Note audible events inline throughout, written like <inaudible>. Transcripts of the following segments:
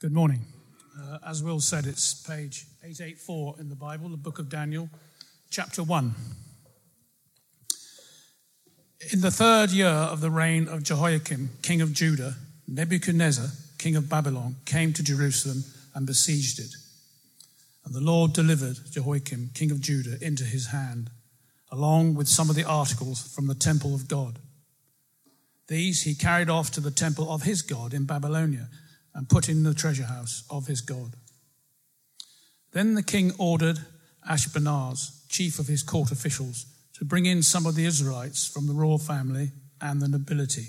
Good morning. Uh, as Will said, it's page 884 in the Bible, the book of Daniel, chapter 1. In the third year of the reign of Jehoiakim, king of Judah, Nebuchadnezzar, king of Babylon, came to Jerusalem and besieged it. And the Lord delivered Jehoiakim, king of Judah, into his hand, along with some of the articles from the temple of God. These he carried off to the temple of his God in Babylonia and put in the treasure house of his God. Then the king ordered Ashpenaz, chief of his court officials, to bring in some of the Israelites from the royal family and the nobility.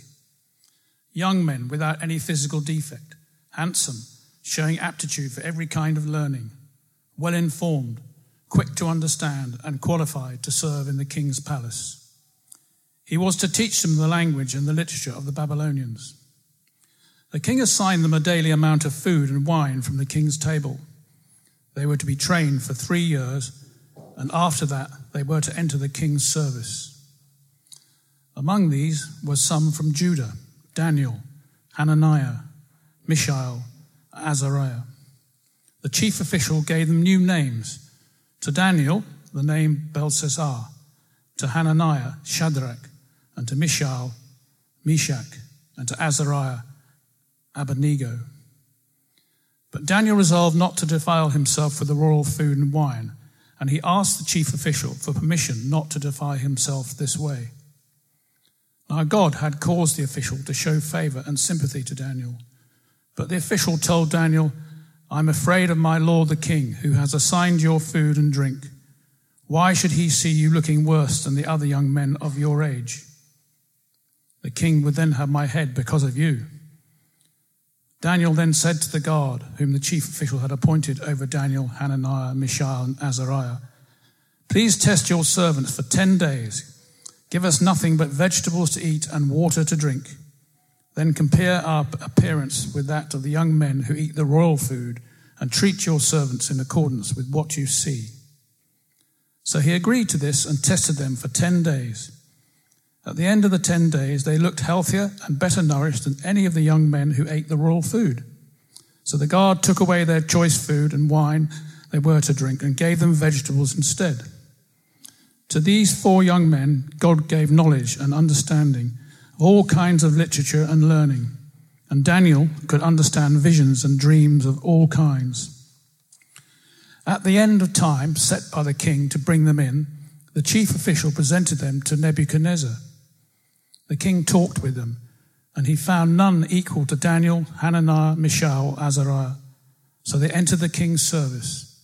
Young men without any physical defect, handsome, showing aptitude for every kind of learning, well informed, quick to understand, and qualified to serve in the king's palace. He was to teach them the language and the literature of the Babylonians. The king assigned them a daily amount of food and wine from the king's table. They were to be trained for three years, and after that, they were to enter the king's service. Among these were some from Judah Daniel, Hananiah, Mishael, Azariah. The chief official gave them new names. To Daniel, the name Belteshazzar, to Hananiah, Shadrach, and to Mishael, Meshach, and to Azariah, Abednego. But Daniel resolved not to defile himself with the royal food and wine, and he asked the chief official for permission not to defile himself this way. Now, God had caused the official to show favor and sympathy to Daniel. But the official told Daniel, I'm afraid of my lord the king, who has assigned your food and drink. Why should he see you looking worse than the other young men of your age? The king would then have my head because of you. Daniel then said to the guard, whom the chief official had appointed over Daniel, Hananiah, Mishael, and Azariah, Please test your servants for ten days. Give us nothing but vegetables to eat and water to drink. Then compare our appearance with that of the young men who eat the royal food and treat your servants in accordance with what you see. So he agreed to this and tested them for ten days. At the end of the 10 days, they looked healthier and better nourished than any of the young men who ate the royal food. So the guard took away their choice food and wine they were to drink and gave them vegetables instead. To these four young men, God gave knowledge and understanding of all kinds of literature and learning. And Daniel could understand visions and dreams of all kinds. At the end of time set by the king to bring them in, the chief official presented them to Nebuchadnezzar. The king talked with them, and he found none equal to Daniel, Hananiah, Mishael, Azariah. So they entered the king's service.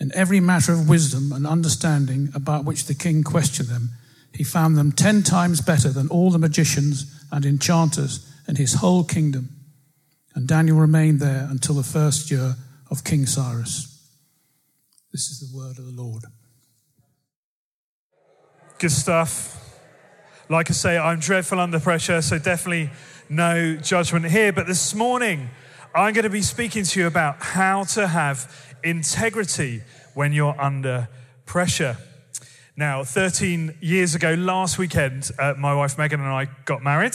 In every matter of wisdom and understanding about which the king questioned them, he found them ten times better than all the magicians and enchanters in his whole kingdom. And Daniel remained there until the first year of King Cyrus. This is the word of the Lord. Good stuff. Like I say, I'm dreadful under pressure, so definitely no judgment here. But this morning, I'm going to be speaking to you about how to have integrity when you're under pressure. Now, 13 years ago, last weekend, uh, my wife Megan and I got married.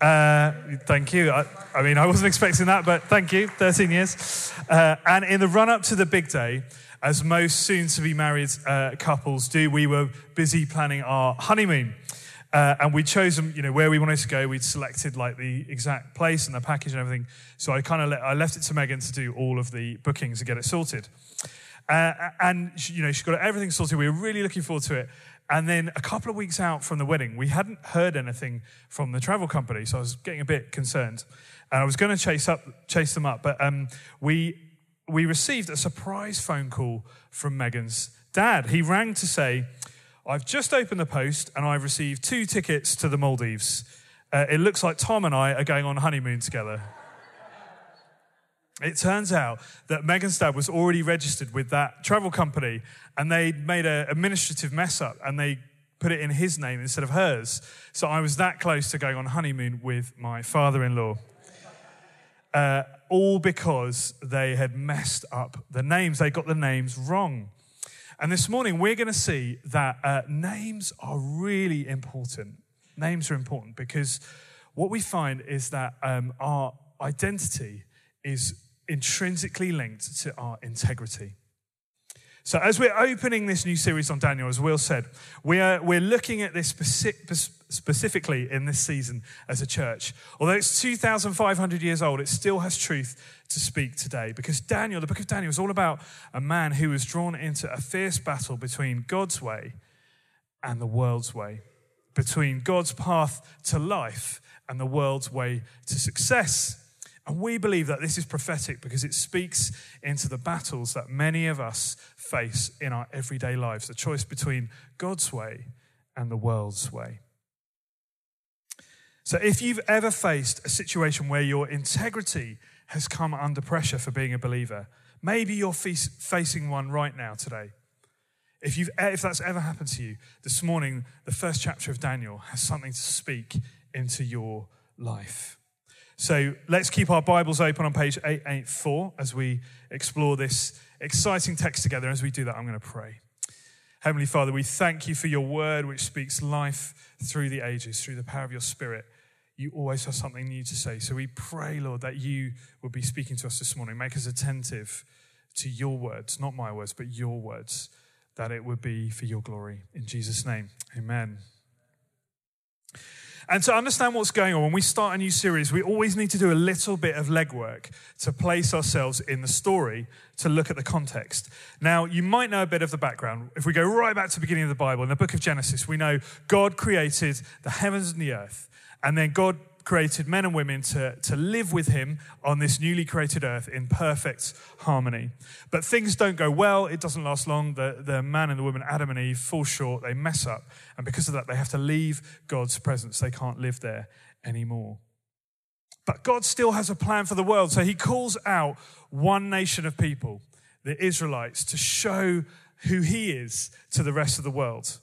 Uh, thank you. I, I, mean, I wasn't expecting that, but thank you. 13 years. Uh, and in the run up to the big day, as most soon to be married uh, couples do, we were busy planning our honeymoon. Uh, and we'd chosen, you know, where we wanted to go. We'd selected like the exact place and the package and everything. So I kind of I left it to Megan to do all of the bookings and get it sorted. Uh, and she, you know, she got everything sorted. We were really looking forward to it. And then a couple of weeks out from the wedding, we hadn't heard anything from the travel company, so I was getting a bit concerned. And I was going to chase up, chase them up, but um, we we received a surprise phone call from Megan's dad. He rang to say, I've just opened the post and I've received two tickets to the Maldives. Uh, it looks like Tom and I are going on honeymoon together. It turns out that Megan's dad was already registered with that travel company and they made an administrative mess up and they put it in his name instead of hers. So I was that close to going on honeymoon with my father in law. Uh, all because they had messed up the names. They got the names wrong. And this morning, we're going to see that uh, names are really important. Names are important because what we find is that um, our identity is intrinsically linked to our integrity. So, as we're opening this new series on Daniel, as Will said, we are, we're looking at this specifically in this season as a church. Although it's 2,500 years old, it still has truth to speak today because Daniel, the book of Daniel, is all about a man who was drawn into a fierce battle between God's way and the world's way, between God's path to life and the world's way to success. And we believe that this is prophetic because it speaks into the battles that many of us face in our everyday lives the choice between God's way and the world's way. So, if you've ever faced a situation where your integrity has come under pressure for being a believer, maybe you're facing one right now today. If, you've, if that's ever happened to you, this morning, the first chapter of Daniel has something to speak into your life. So let's keep our Bibles open on page 884 as we explore this exciting text together. As we do that, I'm going to pray. Heavenly Father, we thank you for your word which speaks life through the ages, through the power of your spirit. You always have something new to say. So we pray, Lord, that you will be speaking to us this morning. Make us attentive to your words, not my words, but your words, that it would be for your glory. In Jesus' name, amen. And to understand what's going on, when we start a new series, we always need to do a little bit of legwork to place ourselves in the story to look at the context. Now, you might know a bit of the background. If we go right back to the beginning of the Bible, in the book of Genesis, we know God created the heavens and the earth. And then God created men and women to, to live with him on this newly created earth in perfect harmony. But things don't go well, it doesn't last long. The, the man and the woman, Adam and Eve, fall short, they mess up. And because of that, they have to leave God's presence. They can't live there anymore. But God still has a plan for the world. So he calls out one nation of people, the Israelites, to show who he is to the rest of the world.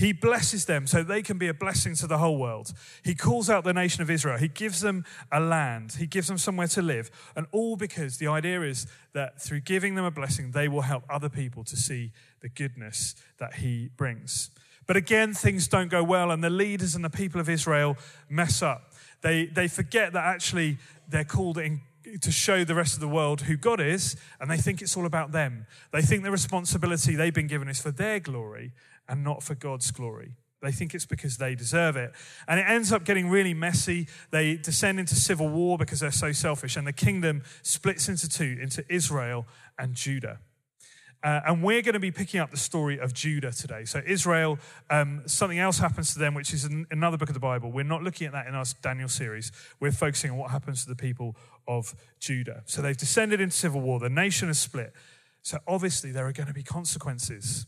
He blesses them so they can be a blessing to the whole world. He calls out the nation of Israel. He gives them a land. He gives them somewhere to live. And all because the idea is that through giving them a blessing, they will help other people to see the goodness that he brings. But again, things don't go well, and the leaders and the people of Israel mess up. They, they forget that actually they're called in to show the rest of the world who God is, and they think it's all about them. They think the responsibility they've been given is for their glory and not for God's glory. They think it's because they deserve it. And it ends up getting really messy. They descend into civil war because they're so selfish, and the kingdom splits into two into Israel and Judah. Uh, and we're going to be picking up the story of Judah today. So, Israel, um, something else happens to them, which is another book of the Bible. We're not looking at that in our Daniel series. We're focusing on what happens to the people of Judah. So, they've descended into civil war. The nation has split. So, obviously, there are going to be consequences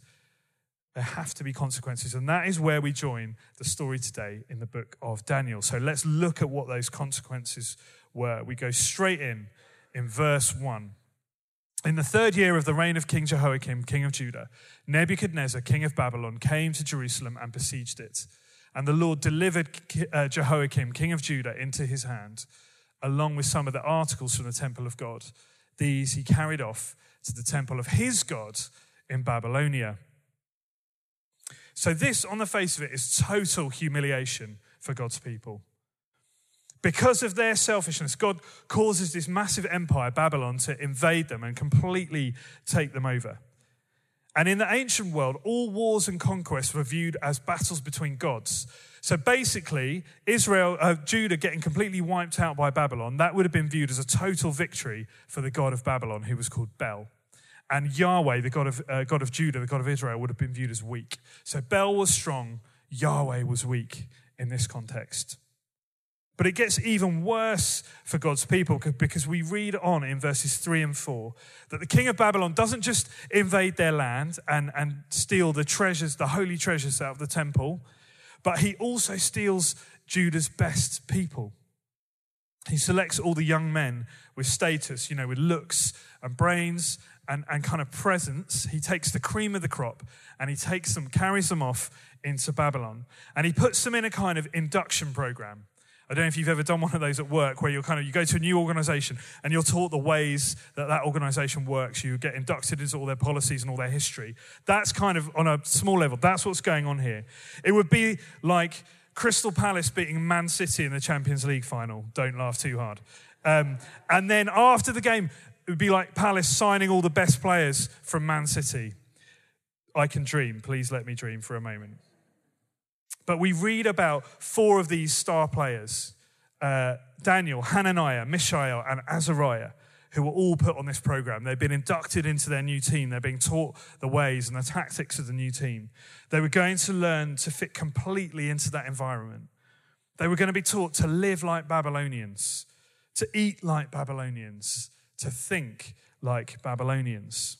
there have to be consequences. And that is where we join the story today in the book of Daniel. So let's look at what those consequences were. We go straight in, in verse 1. In the third year of the reign of King Jehoiakim, king of Judah, Nebuchadnezzar, king of Babylon, came to Jerusalem and besieged it. And the Lord delivered uh, Jehoiakim, king of Judah, into his hand, along with some of the articles from the temple of God. These he carried off to the temple of his God in Babylonia. So, this, on the face of it, is total humiliation for God's people. Because of their selfishness, God causes this massive empire, Babylon, to invade them and completely take them over. And in the ancient world, all wars and conquests were viewed as battles between gods. So basically, Israel, uh, Judah getting completely wiped out by Babylon, that would have been viewed as a total victory for the god of Babylon, who was called Bel and Yahweh, the God of, uh, God of Judah, the God of Israel, would have been viewed as weak. So Bel was strong, Yahweh was weak in this context. But it gets even worse for God's people because we read on in verses 3 and 4 that the king of Babylon doesn't just invade their land and, and steal the treasures, the holy treasures out of the temple, but he also steals Judah's best people. He selects all the young men with status, you know, with looks and brains and, and kind of presence. He takes the cream of the crop and he takes them, carries them off into Babylon. And he puts them in a kind of induction program. I don't know if you've ever done one of those at work where you're kind of, you go to a new organization and you're taught the ways that that organization works. You get inducted into all their policies and all their history. That's kind of on a small level. That's what's going on here. It would be like Crystal Palace beating Man City in the Champions League final. Don't laugh too hard. Um, and then after the game, it would be like Palace signing all the best players from Man City. I can dream. Please let me dream for a moment. But we read about four of these star players uh, Daniel, Hananiah, Mishael, and Azariah, who were all put on this program. They've been inducted into their new team. They're being taught the ways and the tactics of the new team. They were going to learn to fit completely into that environment. They were going to be taught to live like Babylonians, to eat like Babylonians, to think like Babylonians.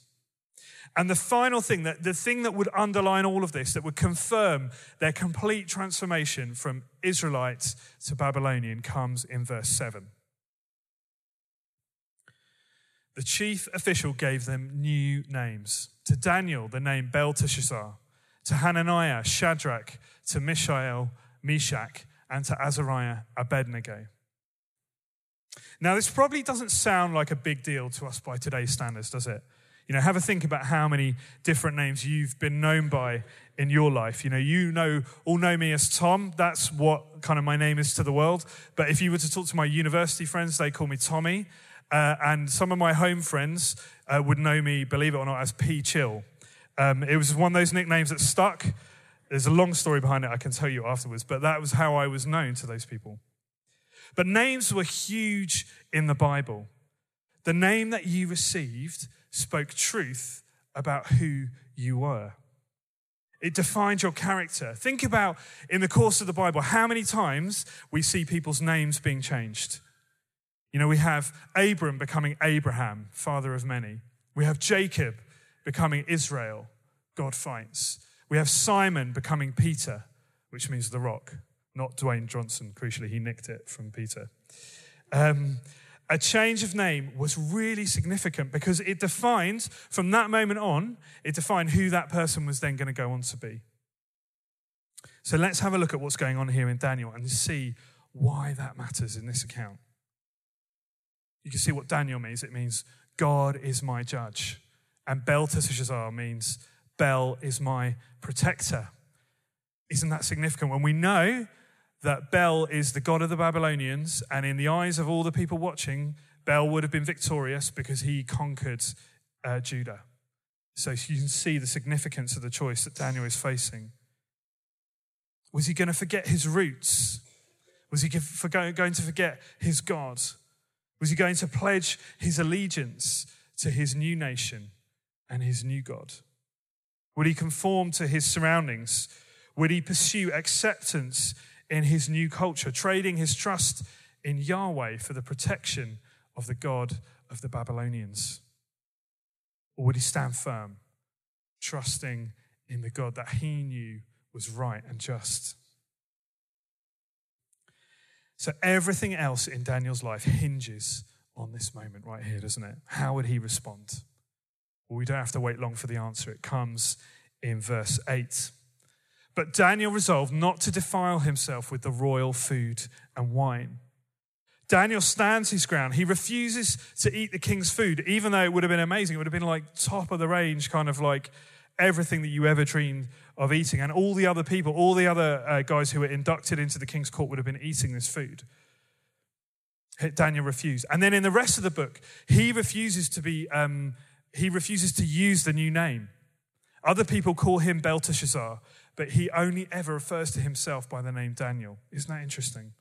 And the final thing, that the thing that would underline all of this, that would confirm their complete transformation from Israelites to Babylonian, comes in verse 7. The chief official gave them new names. To Daniel, the name Belteshazzar. To Hananiah, Shadrach. To Mishael, Meshach. And to Azariah, Abednego. Now, this probably doesn't sound like a big deal to us by today's standards, does it? You know, have a think about how many different names you've been known by in your life. You know, you know, all know me as Tom. That's what kind of my name is to the world. But if you were to talk to my university friends, they call me Tommy. Uh, and some of my home friends uh, would know me, believe it or not, as P Chill. Um, it was one of those nicknames that stuck. There's a long story behind it I can tell you afterwards, but that was how I was known to those people. But names were huge in the Bible. The name that you received spoke truth about who you were. It defined your character. Think about in the course of the Bible how many times we see people's names being changed. You know, we have Abram becoming Abraham, father of many. We have Jacob becoming Israel, God fights. We have Simon becoming Peter, which means the rock, not Dwayne Johnson. Crucially, he nicked it from Peter. Um, a change of name was really significant because it defined, from that moment on, it defined who that person was then going to go on to be. So let's have a look at what's going on here in Daniel and see why that matters in this account. You can see what Daniel means. It means God is my judge. And Belteshazzar means Bel is my protector. Isn't that significant? When we know that Bel is the god of the Babylonians, and in the eyes of all the people watching, Bel would have been victorious because he conquered uh, Judah. So you can see the significance of the choice that Daniel is facing. Was he going to forget his roots? Was he going to forget his God? Was he going to pledge his allegiance to his new nation and his new God? Would he conform to his surroundings? Would he pursue acceptance in his new culture, trading his trust in Yahweh for the protection of the God of the Babylonians? Or would he stand firm, trusting in the God that he knew was right and just? So everything else in Daniel's life hinges on this moment right here, doesn't it? How would he respond? Well, we don't have to wait long for the answer. It comes in verse 8. But Daniel resolved not to defile himself with the royal food and wine. Daniel stands his ground. He refuses to eat the king's food, even though it would have been amazing. It would have been like top of the range, kind of like everything that you ever dreamed of eating. And all the other people, all the other uh, guys who were inducted into the king's court would have been eating this food. Daniel refused. And then in the rest of the book, he refuses to be, um, he refuses to use the new name. Other people call him Belteshazzar, but he only ever refers to himself by the name Daniel. Isn't that interesting?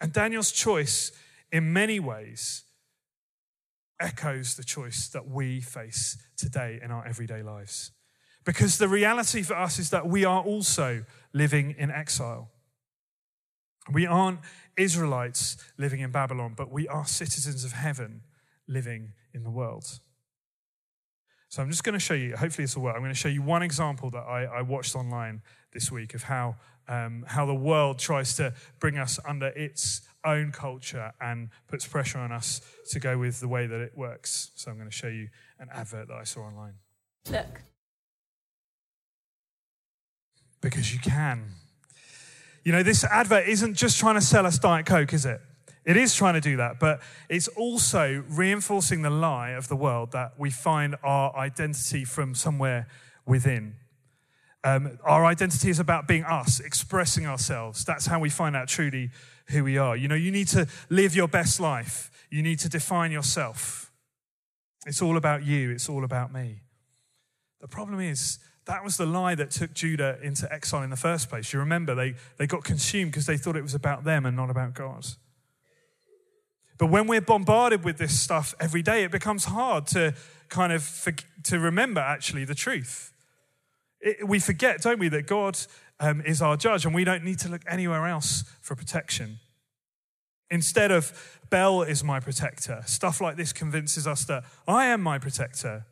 And Daniel's choice, in many ways, echoes the choice that we face today in our everyday lives. Because the reality for us is that we are also living in exile. We aren't Israelites living in Babylon, but we are citizens of heaven living in the world. So I'm just going to show you, hopefully this will work. I'm going to show you one example that I, I watched online this week of how, um, how the world tries to bring us under its own culture and puts pressure on us to go with the way that it works. So I'm going to show you an advert that I saw online. Look. Because you can. You know, this advert isn't just trying to sell us Diet Coke, is it? It is trying to do that, but it's also reinforcing the lie of the world that we find our identity from somewhere within. Um, our identity is about being us, expressing ourselves. That's how we find out truly who we are. You know, you need to live your best life. You need to define yourself. It's all about you. It's all about me. The problem is, that was the lie that took Judah into exile in the first place. You remember, they, they got consumed because they thought it was about them and not about God. But when we're bombarded with this stuff every day, it becomes hard to kind of to remember actually the truth. It, we forget, don't we, that God um, is our judge and we don't need to look anywhere else for protection. Instead of Bel is my protector, stuff like this convinces us that I am my protector.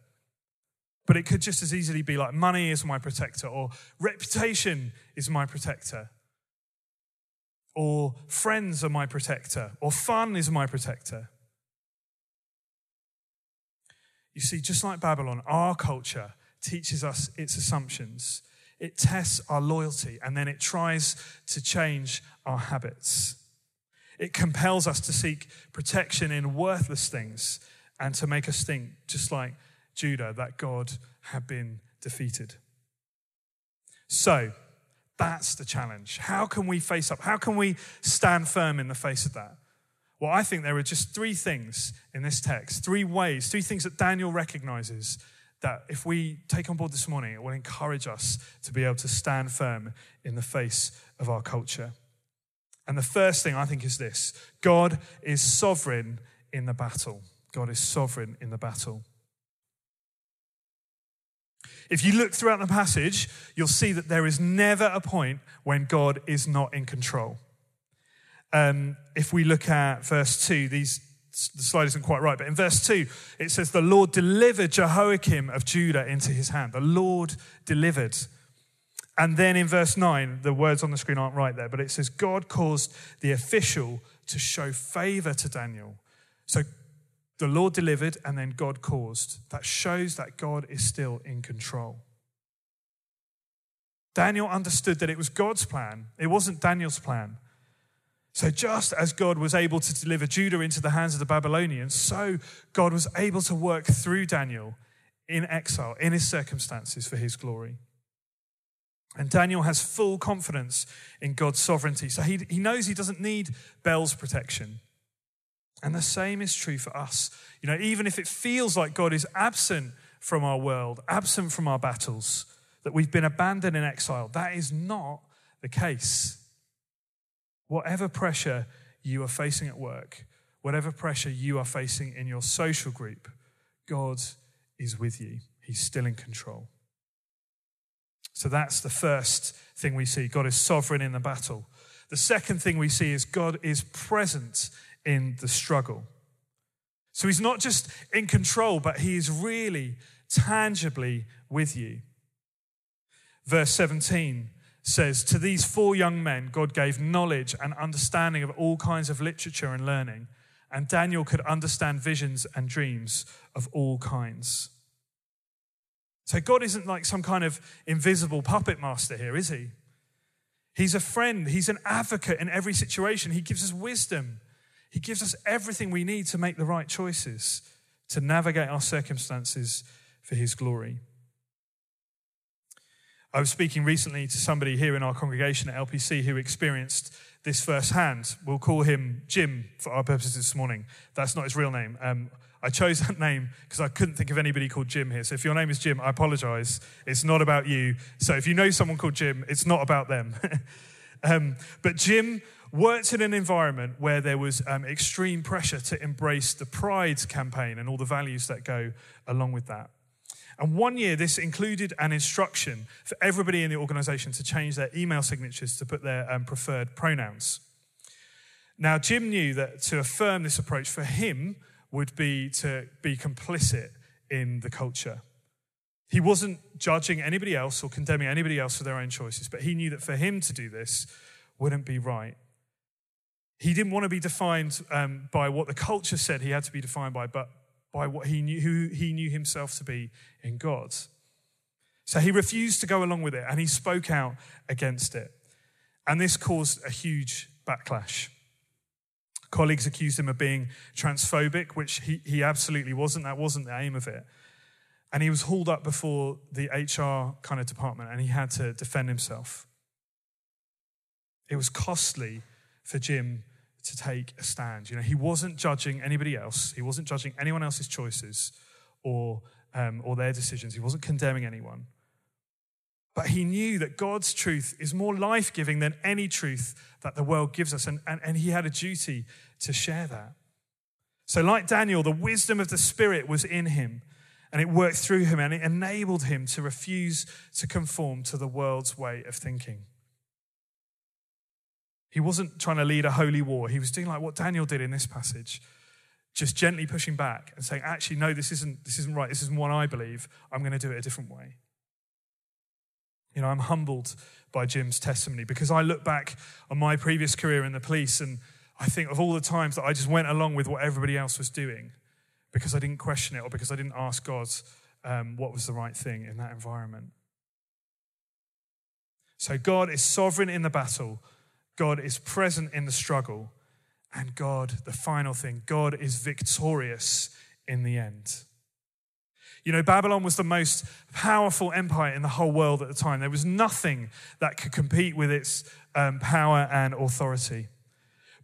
But it could just as easily be like money is my protector or reputation is my protector or friends are my protector, or fun is my protector. You see, just like Babylon, our culture teaches us its assumptions. It tests our loyalty and then it tries to change our habits. It compels us to seek protection in worthless things and to make us think, just like Judah, that God had been defeated. So, that's the challenge. How can we face up? How can we stand firm in the face of that? Well, I think there are just three things in this text, three ways, three things that Daniel recognizes that if we take on board this morning, it will encourage us to be able to stand firm in the face of our culture. And the first thing I think is this God is sovereign in the battle. God is sovereign in the battle. If you look throughout the passage, you'll see that there is never a point when God is not in control. Um, if we look at verse 2, these, the slide isn't quite right, but in verse 2, it says, The Lord delivered Jehoiakim of Judah into his hand. The Lord delivered. And then in verse 9, the words on the screen aren't right there, but it says, God caused the official to show favor to Daniel. So the Lord delivered and then God caused. That shows that God is still in control. Daniel understood that it was God's plan, it wasn't Daniel's plan. So, just as God was able to deliver Judah into the hands of the Babylonians, so God was able to work through Daniel in exile, in his circumstances for his glory. And Daniel has full confidence in God's sovereignty. So he, he knows he doesn't need Bel's protection. And the same is true for us. You know, even if it feels like God is absent from our world, absent from our battles, that we've been abandoned in exile, that is not the case. Whatever pressure you are facing at work, whatever pressure you are facing in your social group, God is with you. He's still in control. So that's the first thing we see. God is sovereign in the battle. The second thing we see is God is present in the struggle. So he's not just in control, but he is really tangibly with you. Verse 17 says, To these four young men, God gave knowledge and understanding of all kinds of literature and learning, and Daniel could understand visions and dreams of all kinds. So God isn't like some kind of invisible puppet master here, is he? He's a friend, he's an advocate in every situation. He gives us wisdom, he gives us everything we need to make the right choices, to navigate our circumstances for His glory. I was speaking recently to somebody here in our congregation at LPC who experienced this firsthand. We'll call him Jim for our purposes this morning. That's not his real name. Um, I chose that name because I couldn't think of anybody called Jim here. So if your name is Jim, I apologize. It's not about you. So if you know someone called Jim, it's not about them. <laughs> um, but Jim worked in an environment where there was um, extreme pressure to embrace the Pride campaign and all the values that go along with that. And one year, this included an instruction for everybody in the organization to change their email signatures to put their um, preferred pronouns. Now, Jim knew that to affirm this approach for him would be to be complicit in the culture. He wasn't judging anybody else or condemning anybody else for their own choices, but he knew that for him to do this wouldn't be right. He didn't want to be defined um, by what the culture said he had to be defined by, but by what he knew, who he knew himself to be in God. So he refused to go along with it and he spoke out against it. And this caused a huge backlash. Colleagues accused him of being transphobic, which he, he absolutely wasn't. That wasn't the aim of it. And he was hauled up before the HR kind of department and he had to defend himself. It was costly for Jim to take a stand. You know, he wasn't judging anybody else, he wasn't judging anyone else's choices or, um, or their decisions, he wasn't condemning anyone. But he knew that God's truth is more life giving than any truth that the world gives us. And, and, and he had a duty to share that. So, like Daniel, the wisdom of the Spirit was in him and it worked through him and it enabled him to refuse to conform to the world's way of thinking. He wasn't trying to lead a holy war. He was doing like what Daniel did in this passage, just gently pushing back and saying, actually, no, this isn't, this isn't right. This isn't what I believe. I'm going to do it a different way. You know, I'm humbled by Jim's testimony because I look back on my previous career in the police and I think of all the times that I just went along with what everybody else was doing because I didn't question it or because I didn't ask God um, what was the right thing in that environment. So God is sovereign in the battle, God is present in the struggle, and God, the final thing, God is victorious in the end. You know, Babylon was the most powerful empire in the whole world at the time. There was nothing that could compete with its um, power and authority.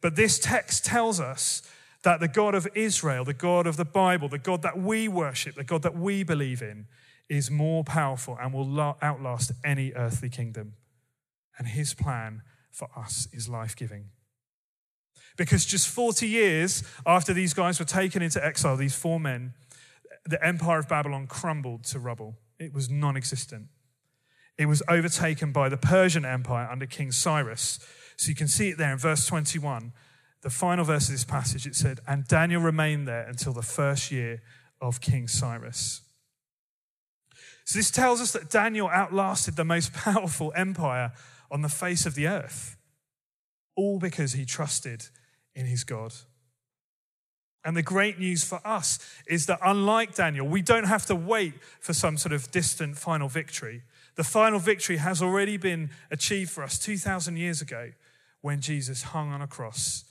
But this text tells us that the God of Israel, the God of the Bible, the God that we worship, the God that we believe in, is more powerful and will outlast any earthly kingdom. And his plan for us is life giving. Because just 40 years after these guys were taken into exile, these four men, the empire of Babylon crumbled to rubble. It was non existent. It was overtaken by the Persian Empire under King Cyrus. So you can see it there in verse 21. The final verse of this passage, it said, And Daniel remained there until the first year of King Cyrus. So this tells us that Daniel outlasted the most <laughs> powerful empire on the face of the earth, all because he trusted in his God. And the great news for us is that unlike Daniel, we don't have to wait for some sort of distant final victory. The final victory has already been achieved for us 2,000 years ago when Jesus hung on a cross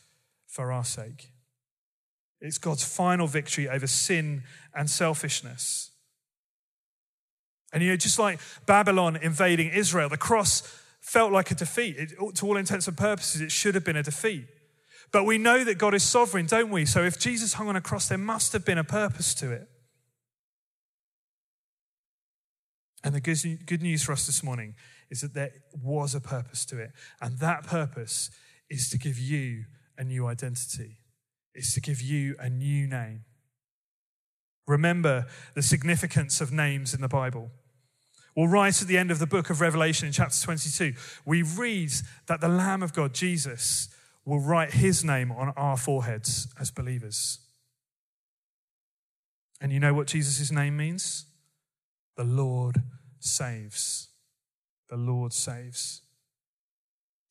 for our sake. It's God's final victory over sin and selfishness. And you know, just like Babylon invading Israel, the cross felt like a defeat. It, to all intents and purposes, it should have been a defeat. But we know that God is sovereign, don't we? So if Jesus hung on a cross, there must have been a purpose to it. And the good news for us this morning is that there was a purpose to it. And that purpose is to give you a new identity, it's to give you a new name. Remember the significance of names in the Bible. Well, right at the end of the book of Revelation in chapter 22, we read that the Lamb of God, Jesus, will write his name on our foreheads as believers. And you know what Jesus' name means? The Lord saves. The Lord saves.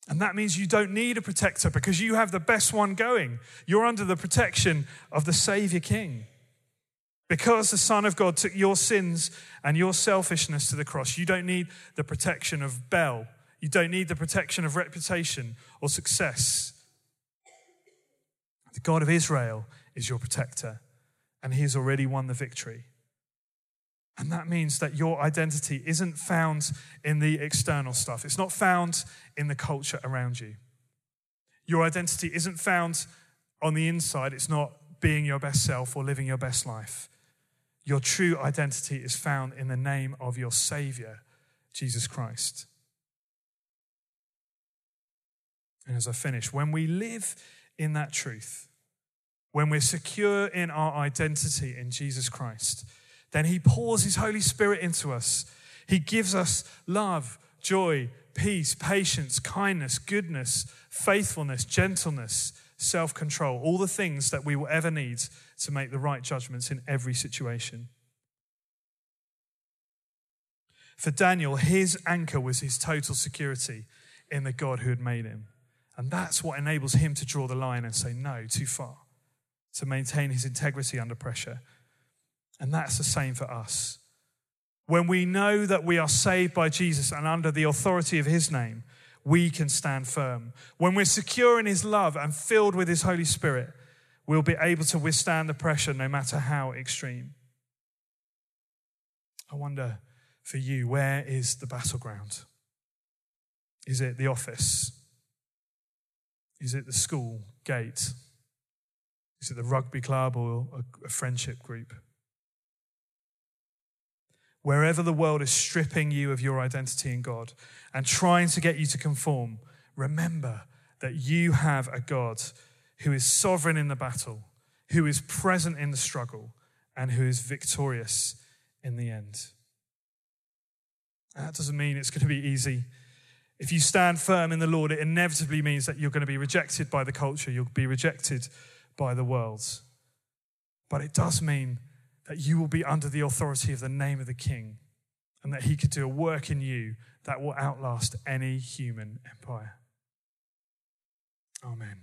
And that means you don't need a protector because you have the best one going. You're under the protection of the Savior King. Because the Son of God took your sins and your selfishness to the cross, you don't need the protection of Bel. You don't need the protection of reputation or success. The God of Israel is your protector, and he has already won the victory. And that means that your identity isn't found in the external stuff, it's not found in the culture around you. Your identity isn't found on the inside, it's not being your best self or living your best life. Your true identity is found in the name of your Savior, Jesus Christ. And as I finish, when we live in that truth, when we're secure in our identity in Jesus Christ, then He pours His Holy Spirit into us. He gives us love, joy, peace, patience, kindness, goodness, faithfulness, gentleness, self control, all the things that we will ever need to make the right judgments in every situation. For Daniel, his anchor was his total security in the God who had made him. And that's what enables him to draw the line and say, no, too far, to maintain his integrity under pressure. And that's the same for us. When we know that we are saved by Jesus and under the authority of his name, we can stand firm. When we're secure in his love and filled with his Holy Spirit, we'll be able to withstand the pressure no matter how extreme. I wonder for you, where is the battleground? Is it the office? Is it the school gate? Is it the rugby club or a, friendship group? Wherever the world is stripping you of your identity in God and trying to get you to conform, remember that you have a God who is sovereign in the battle, who is present in the struggle, and who is victorious in the end. That doesn't mean it's going to be easy. If you stand firm in the Lord, it inevitably means that you're going to be rejected by the culture, you'll be rejected by the world. But it does mean that you will be under the authority of the name of the King and that he could do a work in you that will outlast any human empire. Amen.